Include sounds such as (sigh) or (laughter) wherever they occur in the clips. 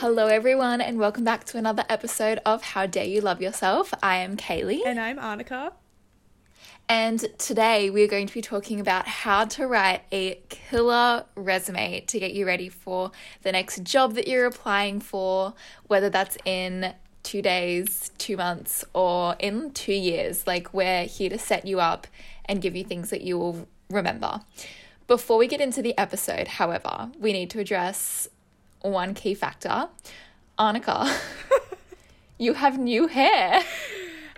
Hello, everyone, and welcome back to another episode of How Dare You Love Yourself. I am Kaylee, And I'm Anika. and today we're going to be talking about how to write a killer resume to get you ready for the next job that you're applying for, whether that's in two days, two months, or in two years. Like, we're here to set you up and give you things that you will remember. Before we get into the episode, however, we need to address one key factor. Anika, (laughs) you have new hair.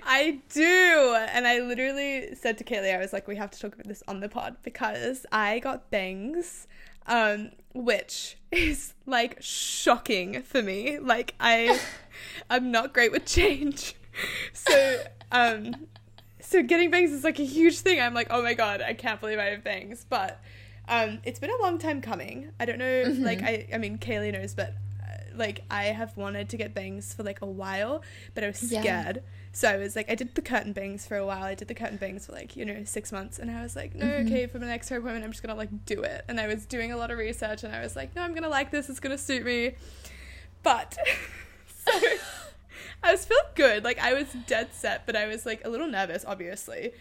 I do. And I literally said to Kaylee, I was like, we have to talk about this on the pod because I got bangs, um, which (laughs) is like shocking for me. Like I (laughs) I'm not great with change. So um so getting bangs is like a huge thing. I'm like, oh my god, I can't believe I have bangs. But um it's been a long time coming. I don't know if, like I I mean Kaylee knows, but uh, like I have wanted to get bangs for like a while, but I was Yeah. scared. So I was like, I did the curtain bangs for a while. I did the curtain bangs for like, you know, six months. And I was like, no, okay, for my next hair appointment, I'm just going to like do it. And I was doing a lot of research and I was like, no, I'm going to like this. It's going to suit me. But, (laughs) so (laughs) I was feeling good. Like I was dead set, but I was like a little nervous, obviously.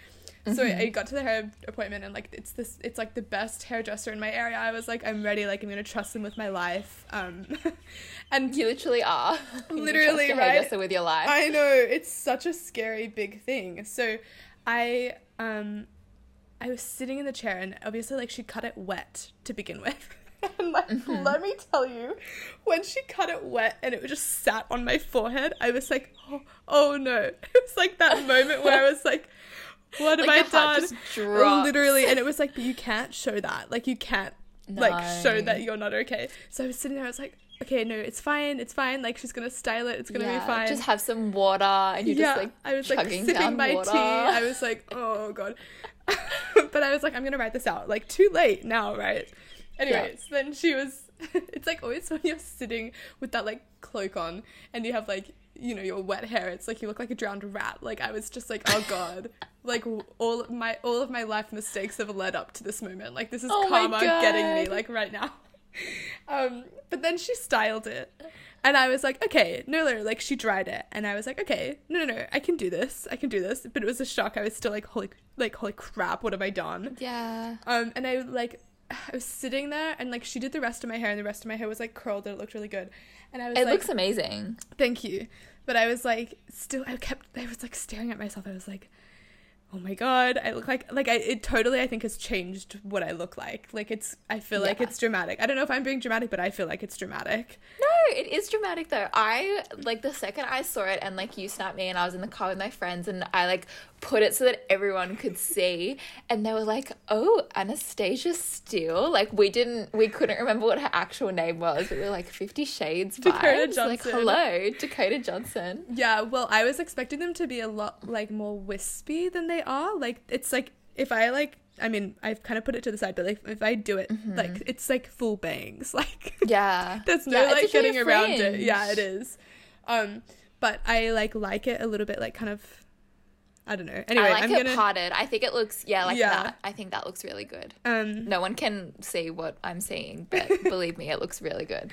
So I got to the hair appointment and like it's this it's like the best hairdresser in my area. I was like I'm ready like I'm going to trust them with my life. Um (laughs) and You literally are. (laughs) You Literally, trust right? hairdresser with your life. I know it's such a scary big thing. So I um I was sitting in the chair and obviously like she cut it wet to begin with. (laughs) And like Mm-hmm. let me tell you, when she cut it wet and it just sat on my forehead, I was like, oh, (gasps) oh no. It was like that moment where I was like, what have Like, I done? Literally, and it was like, (laughs) but you can't show that. Like you can't like show that you're not okay. So I was sitting there, I was like, okay, no, it's fine, it's fine. Like she's gonna style it, it's gonna be fine. Just have some water and you're just like I was like sipping my water. tea. I was like, (laughs) oh god. (laughs) but I was like, I'm gonna write this out. Like too late now, right? Anyways, then she was. it's like always when you're sitting with that like cloak on and you have like you know your wet hair. It's like you look like a drowned rat. Like I was just like, oh god. Like all of my all of my life mistakes have led up to this moment. Like this is Oh karma getting me like right now. (laughs) Um, but then she styled it. And I was like, okay, no, no, like she dried it, and I was like, okay, no, no, no, I can do this, I can do this. But it was a shock. I was still like, holy, like, holy crap, what have I done? Yeah. Um, and I like, I was sitting there, and like she did the rest of my hair, and the rest of my hair was like curled, and it looked really good. And I was like It like, looks amazing. thank you. But I was like, still, I kept, I was like staring at myself. I was like, oh my god, I look like, like I, it totally, I think has changed what I look like. Like it's, I feel like it's dramatic. I don't know if I'm being dramatic, but I feel like it's dramatic. No, it is dramatic though. I like the second I saw it and like you snapped me and I was in the car with my friends and I like put it so that everyone could see and they were like, "Oh, Anastasia Steele." Like we didn't we couldn't remember what her actual name was. But we were like 50 Shades Dakota vibes. Like, Johnson. "Hello, Dakota Johnson." Yeah, well, I was expecting them to be a lot like more wispy than they are. Like it's like if I like I mean, I've kind of put it to the side, but like if I do it like it's like full bangs. (laughs) Like Yeah. (laughs) there's no Yeah, like getting around it. Yeah, it is. Um but I like like it a little bit like kind of I don't know. Anyway, I like am it gonna parted. I think it looks yeah, like Yeah. that. I think that looks really good. um No one can see what I'm seeing, but (laughs) believe me, it looks really good.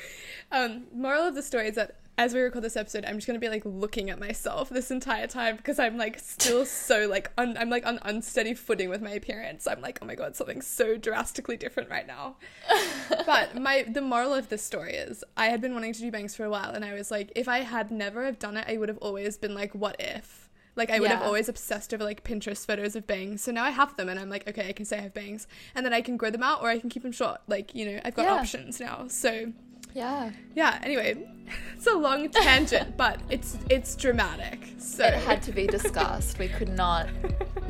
Um, moral of the story is that as we record this episode, I'm just gonna be like looking at myself this entire time because I'm like still so like un- I'm like on unsteady footing with my appearance. I'm like, oh my god, something's so drastically different right now. (laughs) but my the moral of this story is I had been wanting to do bangs for a while, and I was like, if I had never have done it, I would have always been like, what if? Like I would have always obsessed over like Pinterest photos of bangs. So now I have them, and I'm like, okay, I can say I have bangs, and then I can grow them out or I can keep them short. Like you know, I've got Yeah. options now. So Yeah. yeah anyway (laughs) it's a long tangent but it's it's dramatic so It had to be discussed. We could not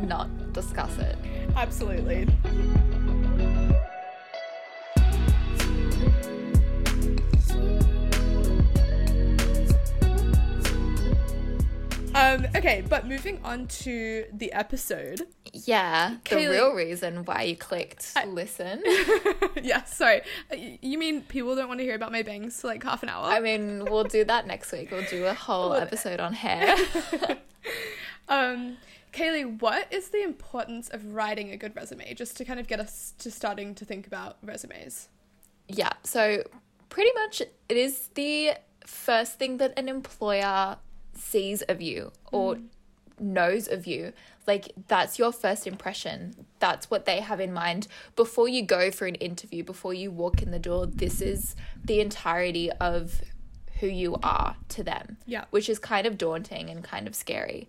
not discuss it. (laughs) absolutely um okay but moving on to the episode Yeah, the real reason why you clicked I- listen. (laughs) yeah sorry Uh, you mean people don't want to hear about my bangs for like half an hour I mean, we'll do that next week. We'll do a whole episode on hair. (laughs) (laughs) Um, Kaylee, what is the importance of writing a good resume? Just to kind of get us to starting to think about resumes. Yeah, so pretty much it is the first thing that an employer sees of you or Mm. knows of you. Like that's your first impression. That's what they have in mind before you go for an interview, before you walk in the door. This is the entirety of who you are to them. Yeah. Which is kind of daunting and kind of scary.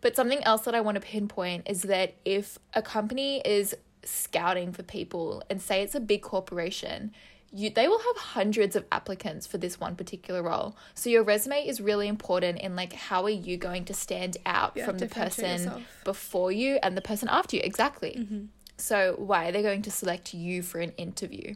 But something else that I want to pinpoint is that if a company is scouting for people and say it's a big corporation, you they will have hundreds of applicants for this one particular role. So your resume is really important in like how are you going to stand out Yeah, from the person before you and the person after you. Exactly. Mm-hmm. So why are they going to select you for an interview?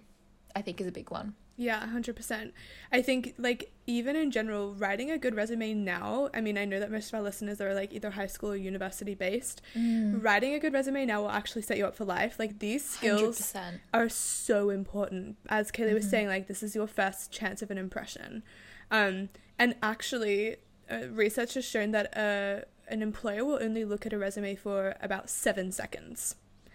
I think is a big one. Yeah, 100%. I think, like, even in general, writing a good resume now, I mean, I know that most of our listeners are, like, either high school or university based. Mm. Writing a good resume now will actually set you up for life. Like, these skills 100%. are so important. As Kaylee was saying, like, this is your first chance of an impression. Um, and actually, uh, research has shown that uh, an employer will only look at a resume for about seven seconds.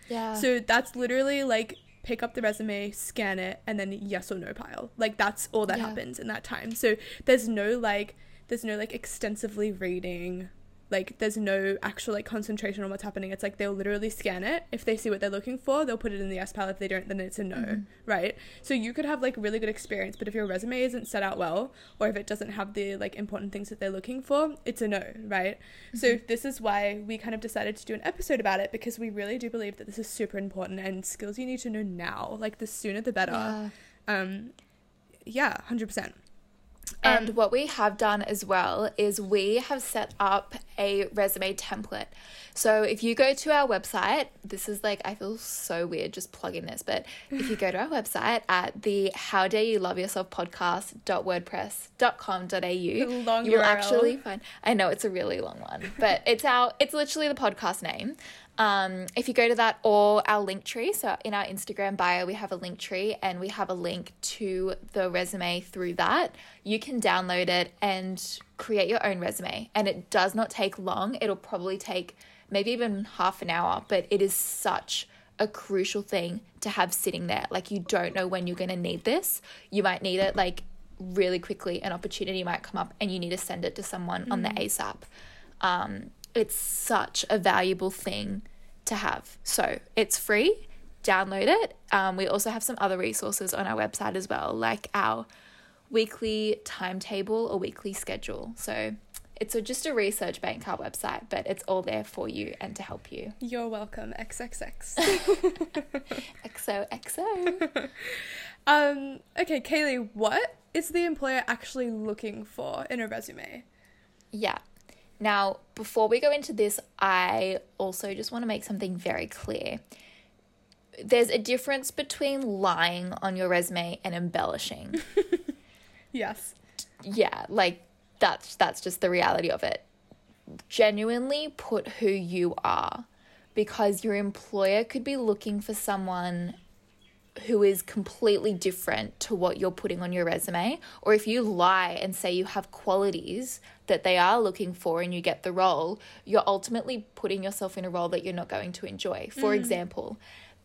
Yeah. So that's literally like pick up the resume, scan it, and then yes or no pile. Like that's all that Yeah. happens in that time. So there's no like there's no like extensively reading. Like there's no actual like concentration on what's happening. It's like they'll literally scan it. If they see what they're looking for, they'll put it in the S pile. If they don't, then it's a no, Mhm. right? So you could have like really good experience, but if your resume isn't set out well, or if it doesn't have the like important things that they're looking for, it's a no, right? So Mm-hmm. this is why we kind of decided to do an episode about it because we really do believe that this is super important and skills you need to know now. Like the sooner the better. Yeah. Um yeah, 100%. And Um, what we have done as well is we have set up a resume template. So if you go to our website, this is like, I feel so weird just plugging this, but if you go to our website at the how dare you love yourself podcast.wordpress.com.au, long you will URL. actually find, I know it's a really long one, but it's our, it's literally the podcast name. Um, if you go to that or our link tree, so in our Instagram bio, we have a link tree and we have a link to the resume through that. You can download it and create your own resume. And it does not take long. It'll probably take maybe even half an hour, but it is such a crucial thing to have sitting there. Like, you don't know when you're going to need this. You might need it like really quickly. An opportunity might come up and you need to send it to someone on the ASAP. Um, it's such a valuable thing to have. So it's free. Download it. Um, we also have some other resources on our website as well, like our weekly timetable or weekly schedule. So it's a, just a research bank, our website, but it's all there for you and to help you. You're welcome, XXX. XOXO. (laughs) (laughs) um okay, Kaylee, what is the employer actually looking for in a resume? Yeah. Now, before we go into this, I also just want to make something very clear. There's a difference between lying on your resume and embellishing. (laughs) Yes. yeah, like that's that's just the reality of it. Genuinely put who you are because your employer could be looking for someone who is completely different to what you're putting on your resume or if you lie and say you have qualities that they are looking for and you get the role you're ultimately putting yourself in a role that you're not going to enjoy for mm. example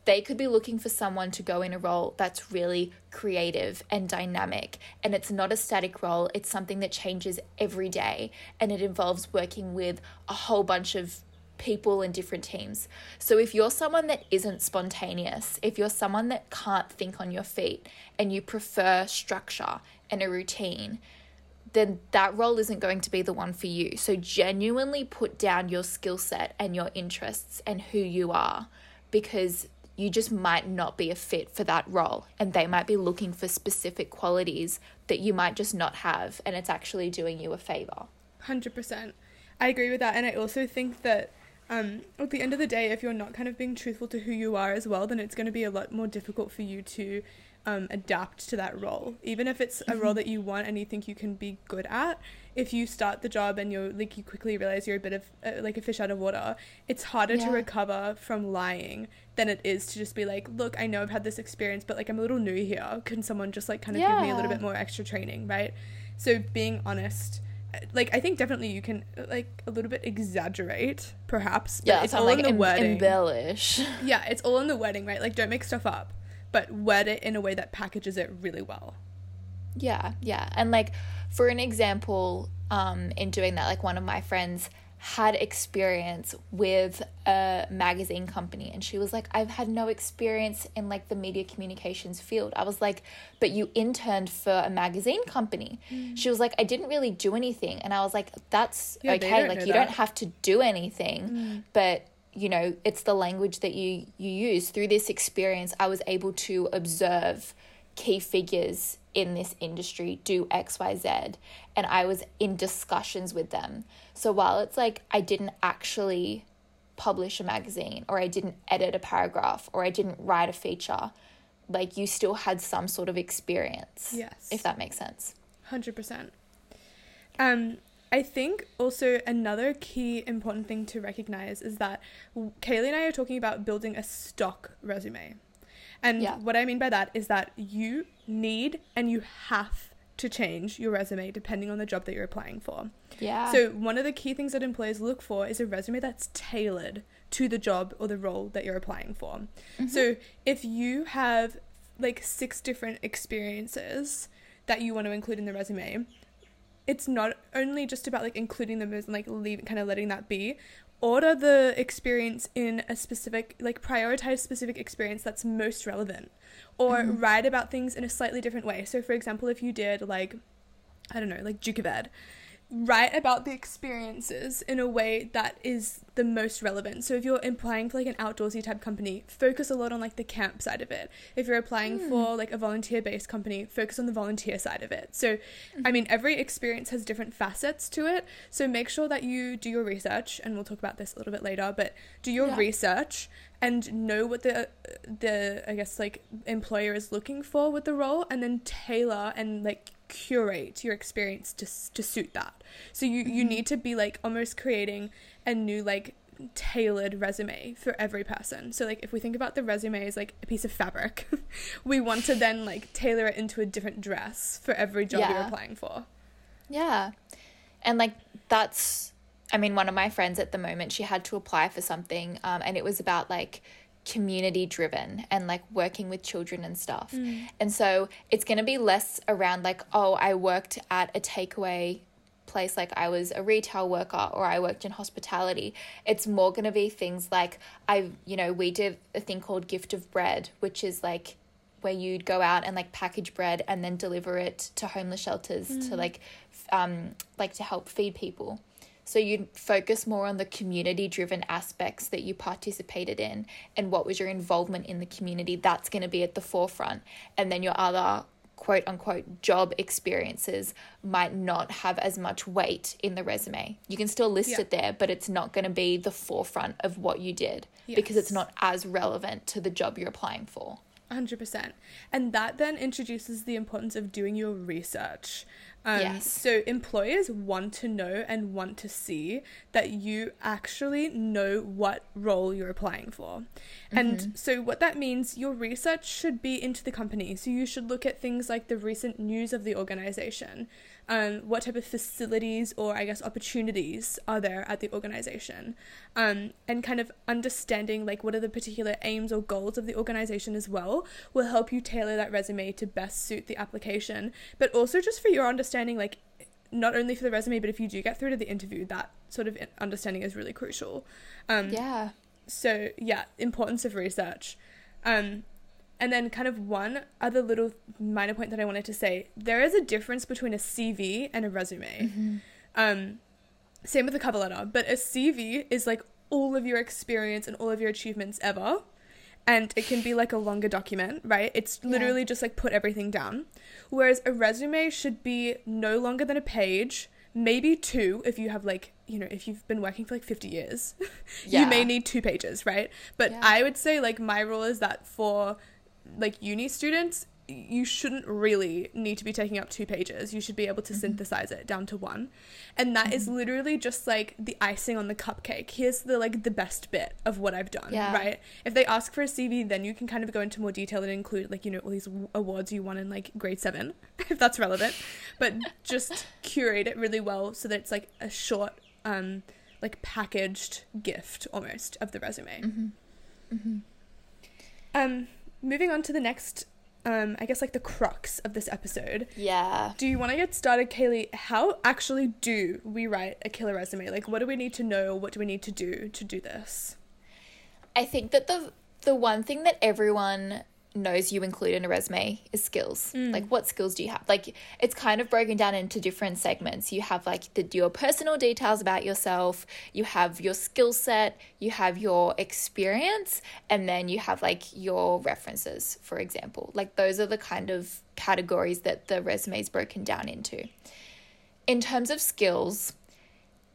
they could be looking for someone to go in a role that's really creative and dynamic and it's not a static role it's something that changes every day and it involves working with a whole bunch of people and different teams. So if you're someone that isn't spontaneous, if you're someone that can't think on your feet and you prefer structure and a routine, then that role isn't going to be the one for you. So genuinely put down your skill set and your interests and who you are because you just might not be a fit for that role and they might be looking for specific qualities that you might just not have and it's actually doing you a favor. Hundred percent. I agree with that, and I also think that um, at the end of the day, if you're not kind of being truthful to who you are as well, then it's going to be a lot more difficult for you to um, adapt to that role. Even if it's a role that you want and you think you can be good at, if you start the job and you're like you quickly realize you're a bit of uh, like a fish out of water, it's harder to recover from lying than it is to just be like, look, I know I've had this experience, but like I'm a little new here. Can someone just like kind of give me a little bit more extra training, right? So being honest like I think definitely you can uh, like a little bit exaggerate, perhaps. But Yeah, it's all like in the em- wording. embellish. yeah, it's all in the wording, right? Like don't make stuff up, but word it in a way that packages it really well. Yeah, yeah. And like for an example, um, in doing that, like one of my friends had experience with a magazine company and she was like I've had no experience in like the media communications field. I was like but you interned for a magazine company. Mm. She was like I didn't really do anything and I was like that's yeah, okay like you that. don't have to do anything mm. but you know it's the language that you you use through this experience I was able to observe key figures in this industry do XYZ. And I was in discussions with them. So while it's like I didn't actually publish a magazine or I didn't edit a paragraph or I didn't write a feature, like you still had some sort of experience. Yes. If that makes sense. 100%. Um, I think also another key important thing to recognize is that Kaylee and I are talking about building a stock resume. And yeah. what I mean by that is that you need and you have to change your resume depending on the job that you're applying for. Yeah. So one of the key things that employers look for is a resume that's tailored to the job or the role that you're applying for. Mm-hmm. So if you have like six different experiences that you want to include in the resume, it's not only just about like including them and like leave kind of letting that be order the experience in a specific like prioritize specific experience that's most relevant or mm-hmm. write about things in a slightly different way so for example if you did like i don't know like duke of ed write about the experiences in a way that is the most relevant. So if you're applying for like an outdoorsy type company, focus a lot on like the camp side of it. If you're applying mm. for like a volunteer based company, focus on the volunteer side of it. So mm-hmm. I mean every experience has different facets to it. So make sure that you do your research and we'll talk about this a little bit later, but do your yeah. research and know what the the I guess like employer is looking for with the role and then tailor and like curate your experience to to suit that. So you you mm-hmm. need to be like almost creating a new like tailored resume for every person. So like if we think about the resume as like a piece of fabric, (laughs) we want to then like tailor it into a different dress for every job yeah. you're applying for. Yeah. And like that's I mean one of my friends at the moment she had to apply for something um, and it was about like community driven and like working with children and stuff. Mm. And so it's going to be less around like, oh, I worked at a takeaway place, like I was a retail worker or I worked in hospitality. It's more going to be things like I, you know, we did a thing called Gift of Bread, which is like where you'd go out and like package bread and then deliver it to homeless shelters mm. to like, um, like to help feed people. So you'd focus more on the community driven aspects that you participated in and what was your involvement in the community. That's going to be at the forefront. And then your other quote unquote job experiences might not have as much weight in the resume. You can still list yeah. it there, but it's not going to be the forefront of what you did yes. because it's not as relevant to the job you're applying for. 100%. And that then introduces the importance of doing your research. Um, yes. So employers want to know and want to see that you actually know what role you're applying for. Mm-hmm. And so what that means, your research should be into the company. So you should look at things like the recent news of the organization um, what type of facilities or I guess opportunities are there at the organization, um, and kind of understanding like what are the particular aims or goals of the organization as well will help you tailor that resume to best suit the application, but also just for your understanding like not only for the resume but if you do get through to the interview that sort of understanding is really crucial. Um, yeah. So yeah, importance of research. Um, and then, kind of one other little minor point that I wanted to say there is a difference between a CV and a resume. Mm-hmm. Um, same with the cover letter, but a CV is like all of your experience and all of your achievements ever. And it can be like a longer document, right? It's literally yeah. just like put everything down. Whereas a resume should be no longer than a page, maybe two if you have like you know if you've been working for like 50 years yeah. (laughs) you may need two pages right but yeah. i would say like my rule is that for like uni students, you shouldn't really need to be taking up two pages. You should be able to mm-hmm. synthesize it down to one. And that mm-hmm. is literally just like the icing on the cupcake. Here's the like the best bit of what I've done, yeah. right? If they ask for a CV, then you can kind of go into more detail and include like, you know, all these awards you won in like grade 7, (laughs) if that's relevant. but just curate it really well so that it's like a short um like packaged gift almost of the resume. Mm-hmm. Mm-hmm. Um moving on to the next um, I guess like the crux of this episode. Yeah. Do you want to get started, Kaylee? How actually do we write a killer resume? Like, what do we need to know? What do we need to do to do this? I think that the the one thing that everyone knows you include in a resume is skills. Mm. Like what skills do you have? Like it's kind of broken down into different segments. You have like the your personal details about yourself, you have your skill set, you have your experience, and then you have like your references, for example. Like those are the kind of categories that the resume is broken down into. In terms of skills,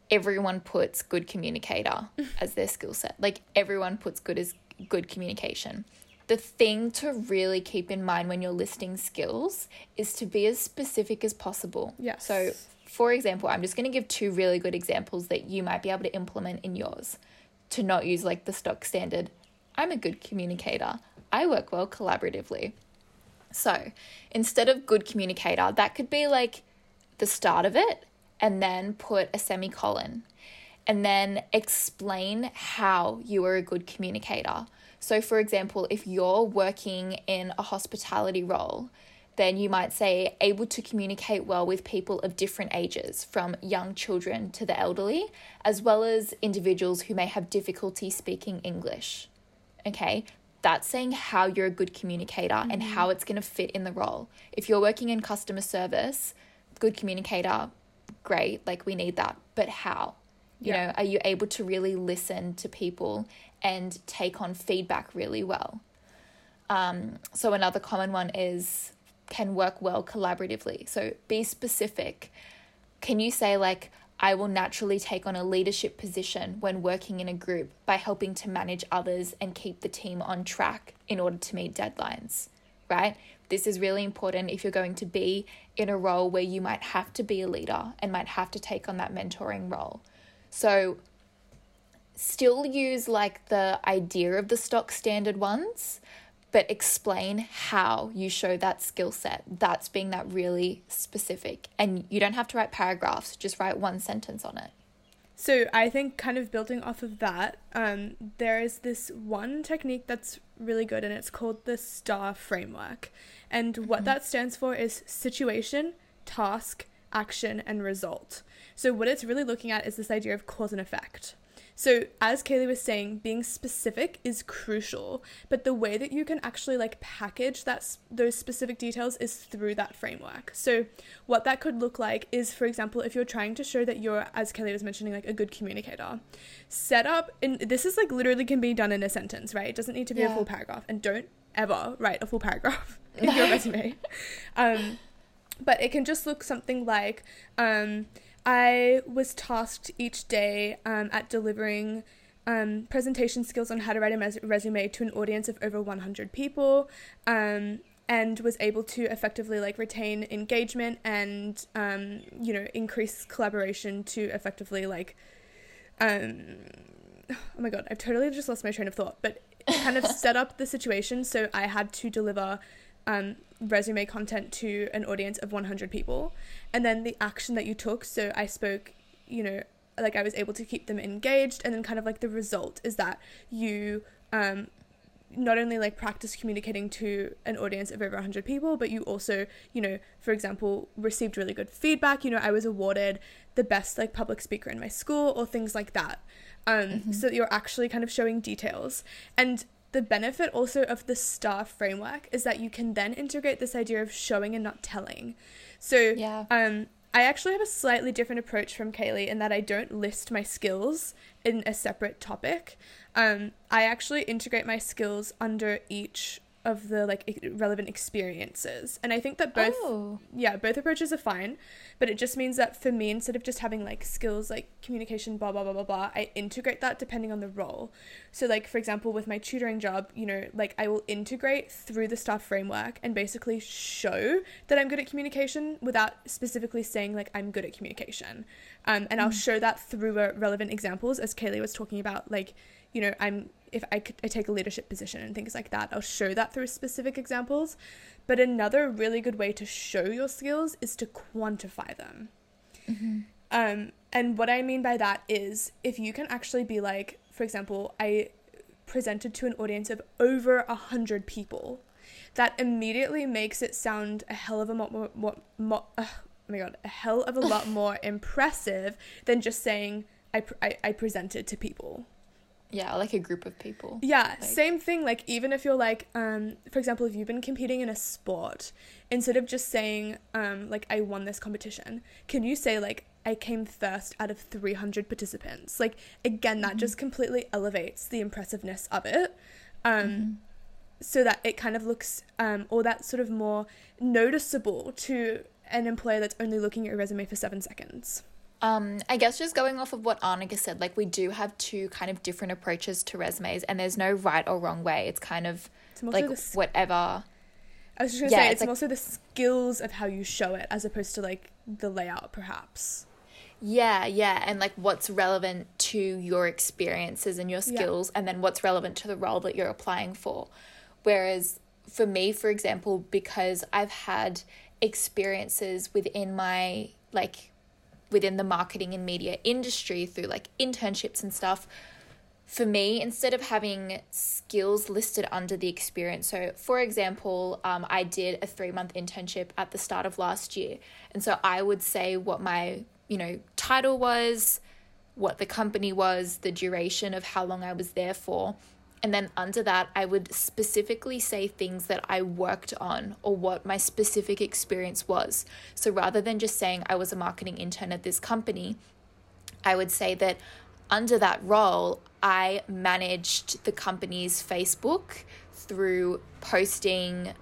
everyone puts good communicator (laughs) as their skill set. Like everyone puts good as good communication. The thing to really keep in mind when you're listing skills is to be as specific as possible. Yes. So, for example, I'm just going to give two really good examples that you might be able to implement in yours to not use like the stock standard. I'm a good communicator. I work well collaboratively. So, instead of good communicator, that could be like the start of it and then put a semicolon and then explain how you are a good communicator. So, for example, if you're working in a hospitality role, then you might say able to communicate well with people of different ages, from young children to the elderly, as well as individuals who may have difficulty speaking English. Okay, that's saying how you're a good communicator and mm-hmm. how it's going to fit in the role. If you're working in customer service, good communicator, great, like we need that. But how? You Yeah. know, are you able to really listen to people and take on feedback really well? Um, so another common one is can work well collaboratively. So be specific. Can you say like I will naturally take on a leadership position when working in a group by helping to manage others and keep the team on track in order to meet deadlines, right? This is really important if you're going to be in a role where you might have to be a leader and might have to take on that mentoring role. So still use like the idea of the stock standard ones, but explain how you show that skill set. That's being that really specific. And you don't have to write paragraphs, just write one sentence on it. So I think kind of building off of that, um, there is this one technique that's really good, and it's called the STAR framework. And what that stands for is situation, task, action, and result. So what it's really looking at is this idea of cause and effect. So as Kaylee was saying, being specific is crucial, but the way that you can actually like package that those specific details is through that framework. So what that could look like is, for example, if you're trying to show that you're, as Kelly was mentioning, like a good communicator, set up, and this is like literally can be done in a sentence, right? It doesn't need to be a full paragraph, and don't ever write a full paragraph (laughs) in your (laughs) resume. Um, but it can just look something like, um, I was tasked each day um, at delivering um, presentation skills on how to write a mes- resume to an audience of over 100 people um, and was able to effectively like retain engagement and um, you know increase collaboration to effectively like um, oh my god i've totally just lost my train of thought but it kind of (laughs) set up the situation so i had to deliver um, resume content to an audience of 100 people. And then the action that you took so i spoke you know like i was able to keep them engaged and then kind of like the result is that you um, not only like practice communicating to an audience of over 100 people but you also you know for example received really good feedback. You know i was awarded the best like public speaker in my school or things like that. Um, so that you're actually kind of showing details. And the benefit also of the star framework is that you can then integrate this idea of showing and not telling so Yeah. um, I actually have a slightly different approach from Kaylee in that I don't list my skills in a separate topic. Um, I actually integrate my skills under each of the like relevant experiences, and I think that both Oh. yeah both approaches are fine, but it just means that for me instead of just having like skills like communication blah blah blah blah blah, I integrate that depending on the role. So like for example with my tutoring job, you know like I will integrate through the STAR framework and basically show that I'm good at communication without specifically saying like I'm good at communication. Um, and I'll show that through uh, relevant examples as Kaylee was talking about like you know I'm if I, could, I take a leadership position and things like that, I'll show that through specific examples. But another really good way to show your skills is to quantify them. Um, and what I mean by that is if you can actually be like, for example, I presented to an audience of over a hundred people. that immediately makes it sound a hell of a lot more, more, more uh, oh my god, a hell of a lot (laughs) more impressive than just saying I, pr- I, I presented to people. Yeah, like a group of people. Yeah, Like- same thing. Like even if you're like, um, for example, if you've been competing in a sport, instead of just saying, um, like I won this competition, can you say like I came first out of 300 participants? Like again, that just completely elevates the impressiveness of it, um, so that it kind of looks, um, or that sort of more noticeable to an employer that's only looking at your resume for seven seconds. Um, I guess just going off of what Anika said, like we do have two kind of different approaches to resumes, and there's no right or wrong way. It's kind of It's like the whatever. I was just gonna Yeah, say it's it's, like- also the skills of how you show it as opposed to like the layout, perhaps. Yeah, yeah, and like what's relevant to your experiences and your Yeah. skills, and then what's relevant to the role that you're applying for. Whereas for me, for example, because I've had experiences within my like within the marketing and media industry through like internships and stuff, for me, instead of having skills listed under the experience, so for example, um, I did a three month internship at the start of last year. And so I would say what my, you know, title was, what the company was, the duration of how long I was there for. And then under that, I would specifically say things that I worked on or what my specific experience was. So rather than just saying I was a marketing intern at this company, I would say that under that role, I managed the company's Facebook through posting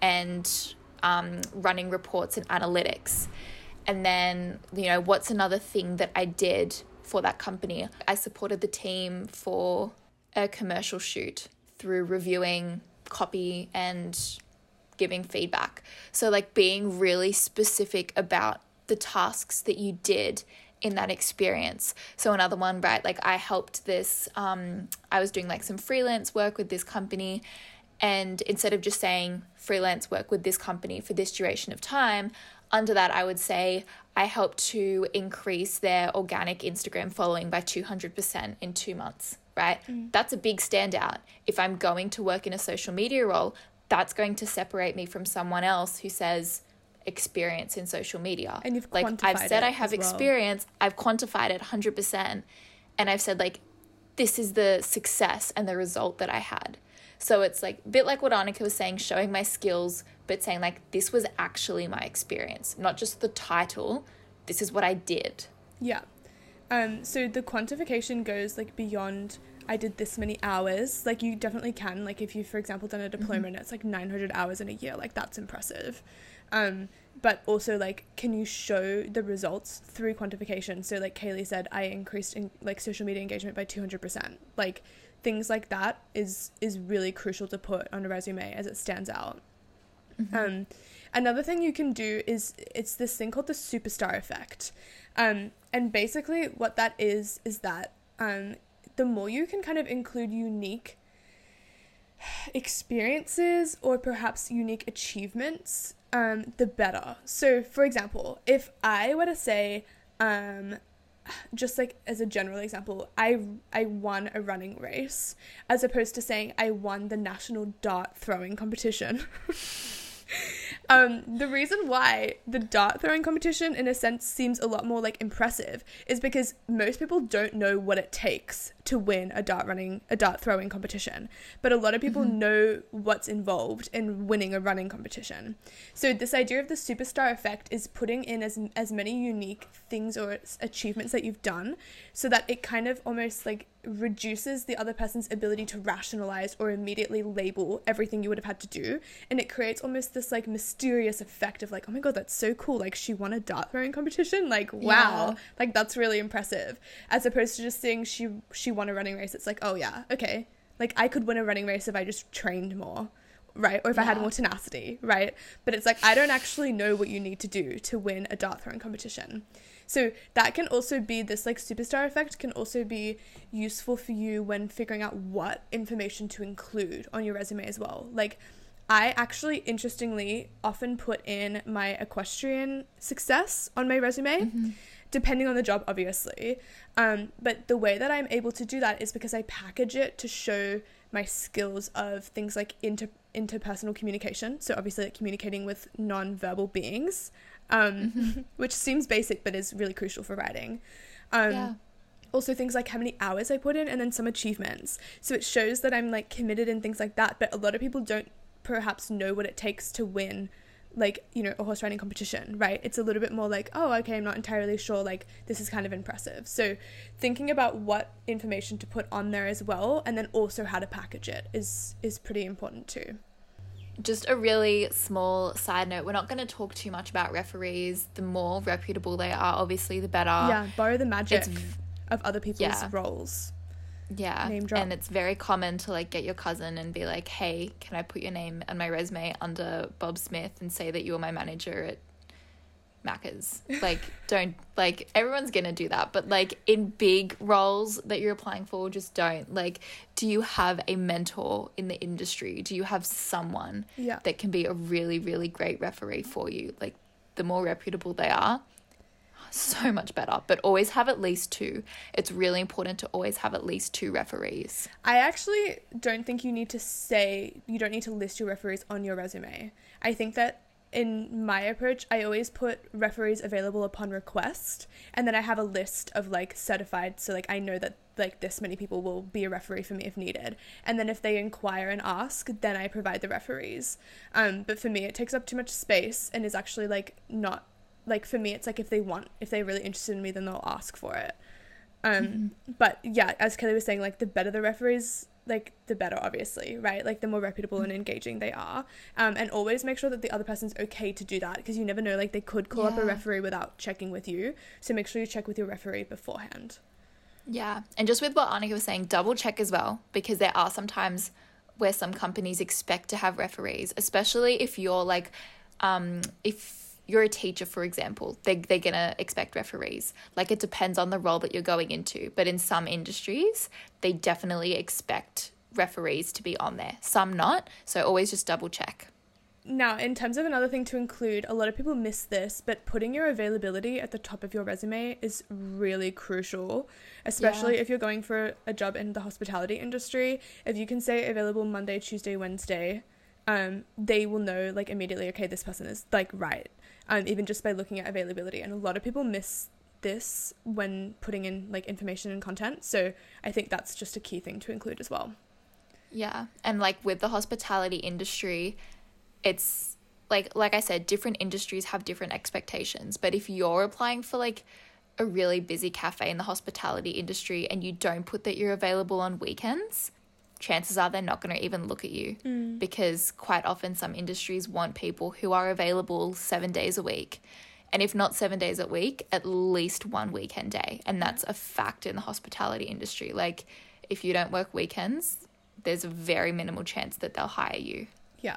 and um, running reports and analytics. And then, you know, what's another thing that I did for that company? I supported the team for a commercial shoot through reviewing copy and giving feedback. So, like, being really specific about the tasks that you did in that experience. So, another one, right? Like, I helped this, um, I was doing like some freelance work with this company. And instead of just saying freelance work with this company for this duration of time, under that, I would say I helped to increase their organic Instagram following by 200% in two months, right? Mm. That's a big standout. If I'm going to work in a social media role, that's going to separate me from someone else who says experience in social media. And you've like I've said I have as well. experience, I've quantified it 100%, and I've said like this is the success and the result that I had. So it's like a bit like what Anika was saying, showing my skills, but saying like this was actually my experience, not just the title. This is what I did. Yeah. Um, so the quantification goes like beyond I did this many hours. Like you definitely can. Like if you, for example, done a diploma and it's like 900 hours in a year, like that's impressive. Um, but also like, can you show the results through quantification? So like Kaylee said, I increased in like social media engagement by 200%. Like things like that is is really crucial to put on a resume as it stands out. Um, another thing you can do is it's this thing called the superstar effect. Um, and basically, what that is is that um, the more you can kind of include unique experiences or perhaps unique achievements, um, the better. So, for example, if I were to say, um, just like as a general example, I I won a running race, as opposed to saying I won the national dart throwing competition. (laughs) um, the reason why the dart throwing competition, in a sense, seems a lot more like impressive is because most people don't know what it takes to win a dart running a dart throwing competition, but a lot of people mm-hmm. know what's involved in winning a running competition. So this idea of the superstar effect is putting in as as many unique things or achievements that you've done, so that it kind of almost like reduces the other person's ability to rationalize or immediately label everything you would have had to do. And it creates almost this like mysterious effect of like oh my god that's so cool. Like she won a dart throwing competition? Like wow. Yeah. like that's really impressive. As opposed to just saying she she won a running race it's like oh yeah okay. Like i could win a running race if i just trained more right? Or if i had more tenacity right? But it's like i don't actually know what you need to do to win a dart throwing competition. So that can also be this like superstar effect can also be useful for you when figuring out what information to include on your resume as well. Like I actually interestingly often put in my equestrian success on my resume. Mm-hmm. Depending on the job, obviously. Um, but the way that I'm able to do that is because I package it to show my skills of things like inter- interpersonal communication. So obviously, like communicating with non-verbal beings, um, Mm-hmm. (laughs) which seems basic but is really crucial for writing. Um, yeah. also things like how many hours I put in and then some achievements. So it shows that I'm like committed and things like that, but a lot of people don't perhaps know what it takes to win like, you know, a horse riding competition, right? It's a little bit more like, oh, okay, I'm not entirely sure like this is kind of impressive. So thinking about what information to put on there as well and then also how to package it is is pretty important too. Just a really small side note. We're not going to talk too much about referees. The more reputable they are, obviously, the better. yeah, borrow the magic It's of other people's yeah. roles. Yeah. Name drop. And it's very common to like get your cousin and be like, hey, can I put your name and my resume under Bob Smith and say that you're my manager at Macca's? (laughs) Like, don't, like, everyone's gonna do that. But like in big roles that you're applying for, just don't. Like, do you have a mentor in the industry? Do you have someone Yeah. that can be a really, really great referee for you? Like, the more reputable they are, so much better. But always have at least two. It's really important to always have at least two referees. I actually don't think you need to say you don't need to list your referees on your resume. I think that in my approach, I always put referees available upon request, and then I have a list of like certified, so like I know that like this many people will be a referee for me if needed. And then if they inquire and ask, then I provide the referees. Um, but for me, it takes up too much space and is actually like not like for me, it's like if they want, if they're really interested in me, then they'll ask for it. Um, but yeah, as Kelly was saying, like the better the referees, like the better, obviously, right? Like the more reputable and engaging they are. Um, and always make sure that the other person's okay to do that because you never know, like they could call up a referee without checking with you. So make sure you check with your referee beforehand. Yeah. And just with what Anika was saying, double check as well, because there are sometimes where some companies expect to have referees, especially if you're like, um, if you're a teacher, for example, they, they're going to expect referees. Like it depends on the role that you're going into. But in some industries, they definitely expect referees to be on there, some not. So always just double check. Now, in terms of another thing to include, a lot of people miss this, but putting your availability at the top of your resume is really crucial, especially Yeah. if you're going for a job in the hospitality industry. If you can say available Monday, Tuesday, Wednesday, um, they will know like immediately, okay, this person is like right, um, even just by looking at availability. And a lot of people miss this when putting in like information and content. So I think that's just a key thing to include as well. Yeah. And like with the hospitality industry, it's like like I said, different industries have different expectations. But if you're applying for like a really busy cafe in the hospitality industry and you don't put that you're available on weekends, chances are they're not going to even look at you because quite often some industries want people who are available 7 days a week. And if not 7 days a week, at least one weekend day. And that's a fact in the hospitality industry. Like if you don't work weekends, there's a very minimal chance that they'll hire you. Yeah.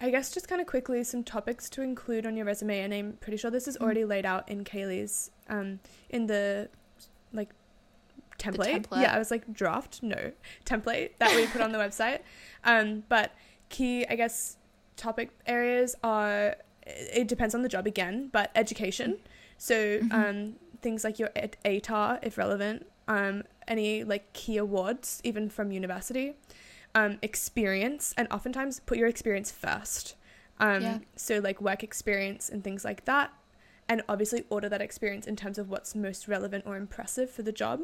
I guess just kind of quickly some topics to include on your resume, and I'm pretty sure this is already laid out in Kaylee's um in the like template. template? Yeah, I was like draft, no template that we put on the (laughs) website. Um, but key, I guess, topic areas are it depends on the job again, but education. So um, things like your ed- ATAR, if relevant, um, any like key awards, even from university um, experience and oftentimes put your experience first. Um, Yeah. So, like work experience and things like that. And obviously, order that experience in terms of what's most relevant or impressive for the job.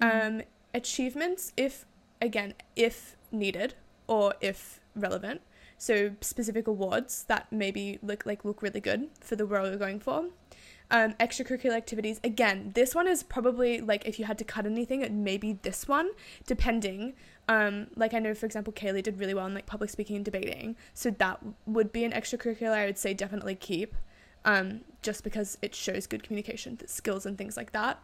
Um, achievements, if again, if needed or if relevant. So, specific awards that maybe look like look really good for the role you're going for. Um, extracurricular activities. Again, this one is probably like if you had to cut anything, it may be this one, depending. Um, like I know, for example, Kaylee did really well in like public speaking and debating, so that would be an extracurricular. I would say definitely keep, um, just because it shows good communication skills and things like that.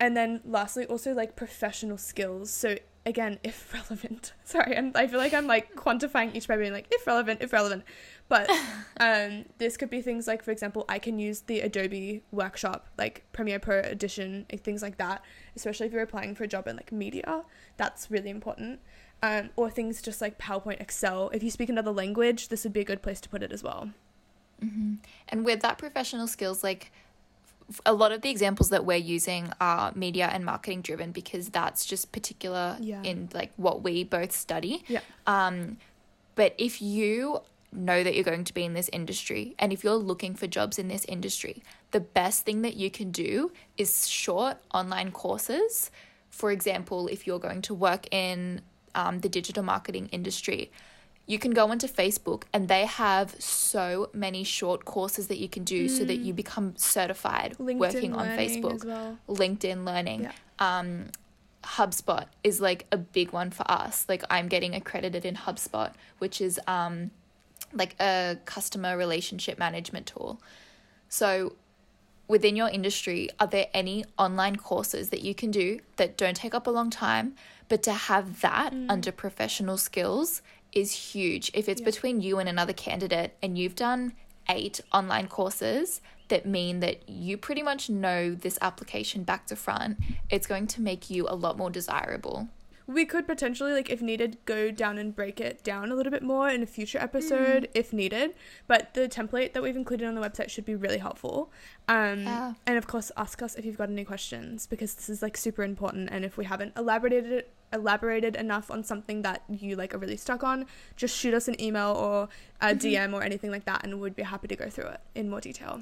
And then lastly, also like professional skills. So again, if (laughs) relevant. Sorry, and I feel like I'm like quantifying each by being like if relevant, if relevant. But (laughs) um, this could be things like, for example, I can use the Adobe Workshop, like Premiere Pro Edition, things like that. Especially if you're applying for a job in like media, that's really important. Um, or things just like PowerPoint, Excel. If you speak another language, this would be a good place to put it as well. And with that professional skills, like a lot of the examples that we're using are media and marketing driven because that's just particular Yeah. in like what we both study. Yeah. Um, but if you know that you're going to be in this industry and if you're looking for jobs in this industry, the best thing that you can do is short online courses. For example, if you're going to work in um, the digital marketing industry, you can go onto Facebook and they have so many short courses that you can do so that you become certified LinkedIn working on Facebook. well. LinkedIn Learning. Yeah. Um, HubSpot is like a big one for us. Like I'm getting accredited in HubSpot, which is um, like a customer relationship management tool. So within your industry, are there any online courses that you can do that don't take up a long time, but to have that under professional skills is huge. If it's Yeah. between you and another candidate and you've done eight online courses that mean that you pretty much know this application back to front, it's going to make you a lot more desirable. We could potentially, like, if needed, go down and break it down a little bit more in a future episode if needed. But the template that we've included on the website should be really helpful. Um, Yeah. And of course, ask us if you've got any questions because this is like super important. And if we haven't elaborated it, elaborated enough on something that you like are really stuck on, just shoot us an email or a DM or anything like that, and we'd be happy to go through it in more detail.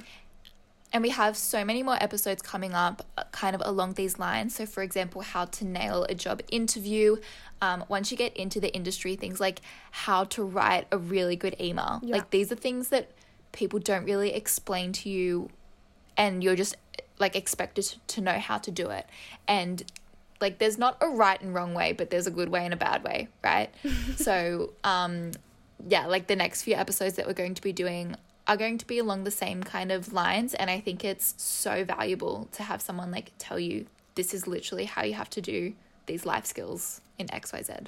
And we have so many more episodes coming up, uh, kind of along these lines. So, for example, how to nail a job interview. Um, once you get into the industry, things like how to write a really good email. Yeah. Like, these are things that people don't really explain to you, and you're just like expected to know how to do it. And like, there's not a right and wrong way, but there's a good way and a bad way, right? (laughs) so, um, yeah, like the next few episodes that we're going to be doing are going to be along the same kind of lines. And I think it's so valuable to have someone like tell you this is literally how you have to do these life skills in XYZ.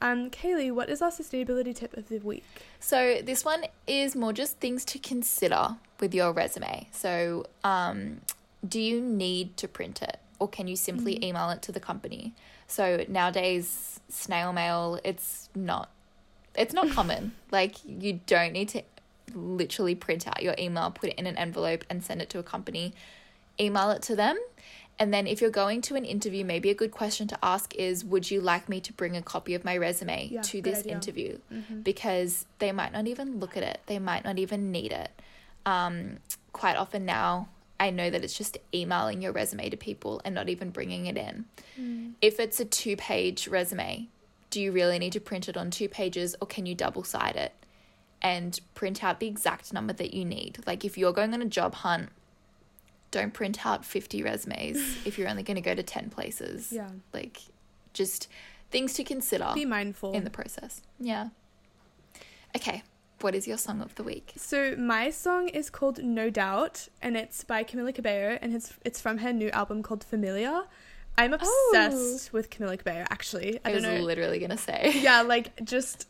Um, Kaylee, what is our sustainability tip of the week? So this one is more just things to consider with your resume. So, um, do you need to print it or can you simply email it to the company? So nowadays, snail mail, it's not it's not (laughs) common. like you don't need to literally print out your email, put it in an envelope and send it to a company. Email it to them. And then if you're going to an interview, maybe a good question to ask is would you like me to bring a copy of my resume Yeah, to this idea. interview? Mm-hmm. because they might not even look at it. They might not even need it. Um, quite often now, I know that it's just emailing your resume to people and not even bringing it in. Mm. If it's a two page resume, do you really need to print it on two pages or can you double side it and print out the exact number that you need? Like if you're going on a job hunt, don't print out 50 resumes (laughs) if you're only going to go to 10 places. Yeah. Like just things to consider Be mindful. in the process. Yeah. Okay. What is your song of the week? So my song is called No Doubt, and it's by Camila Cabello, and it's it's from her new album called Familia. I'm oh. obsessed with Camila Cabello. Actually, I, I, don't was know. literally gonna say. (laughs) yeah, (laughs) like just.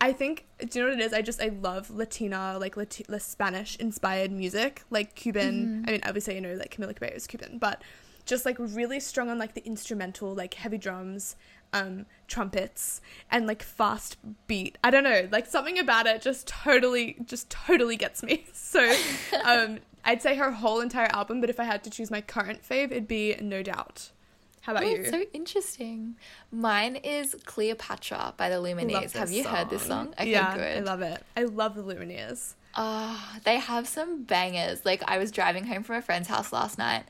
I think. Do you know what it is? I just I love Latina, like Lati- like Spanish inspired music, like Cuban. Mm-hmm. I mean, obviously you know like Camila Cabello is Cuban, but just like really strong on like the instrumental, like heavy drums, um, trumpets, and like fast beat. I don't know, like something about it just totally, just totally gets me. (laughs) So, um, I'd say her whole entire album, but if I had to choose my current fave, it'd be No Doubt. How about Oh, you? it's so interesting. Mine is Cleopatra by the Lumineers. Have you heard this song? Okay, yeah, good. I love it. I love the Lumineers. Ah, they have some bangers. Like I was driving home from a friend's house last night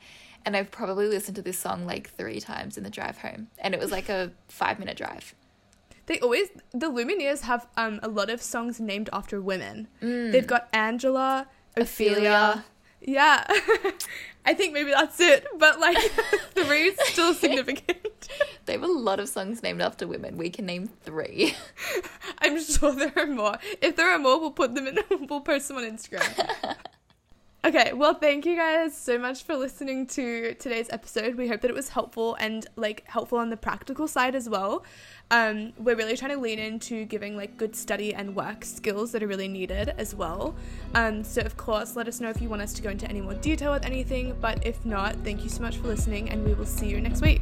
and I've probably listened to this song like three times in the drive home. And it was like a five minute drive. They always the Lumineers have um a lot of songs named after women. Mm. They've got Angela, Ophelia. Ophelia. Yeah. (laughs) I think maybe that's it, but like (laughs) three is still (laughs) significant. They have a lot of songs named after women. We can name three. I'm sure there are more. If there are more, we'll put them in we'll post them on Instagram. Okay, well, thank you guys so much for listening to today's episode. We hope that it was helpful and like helpful on the practical side as well. Um, we're really trying to lean into giving like good study and work skills that are really needed as well. Um, so, of course, let us know if you want us to go into any more detail with anything. But if not, thank you so much for listening, and we will see you next week.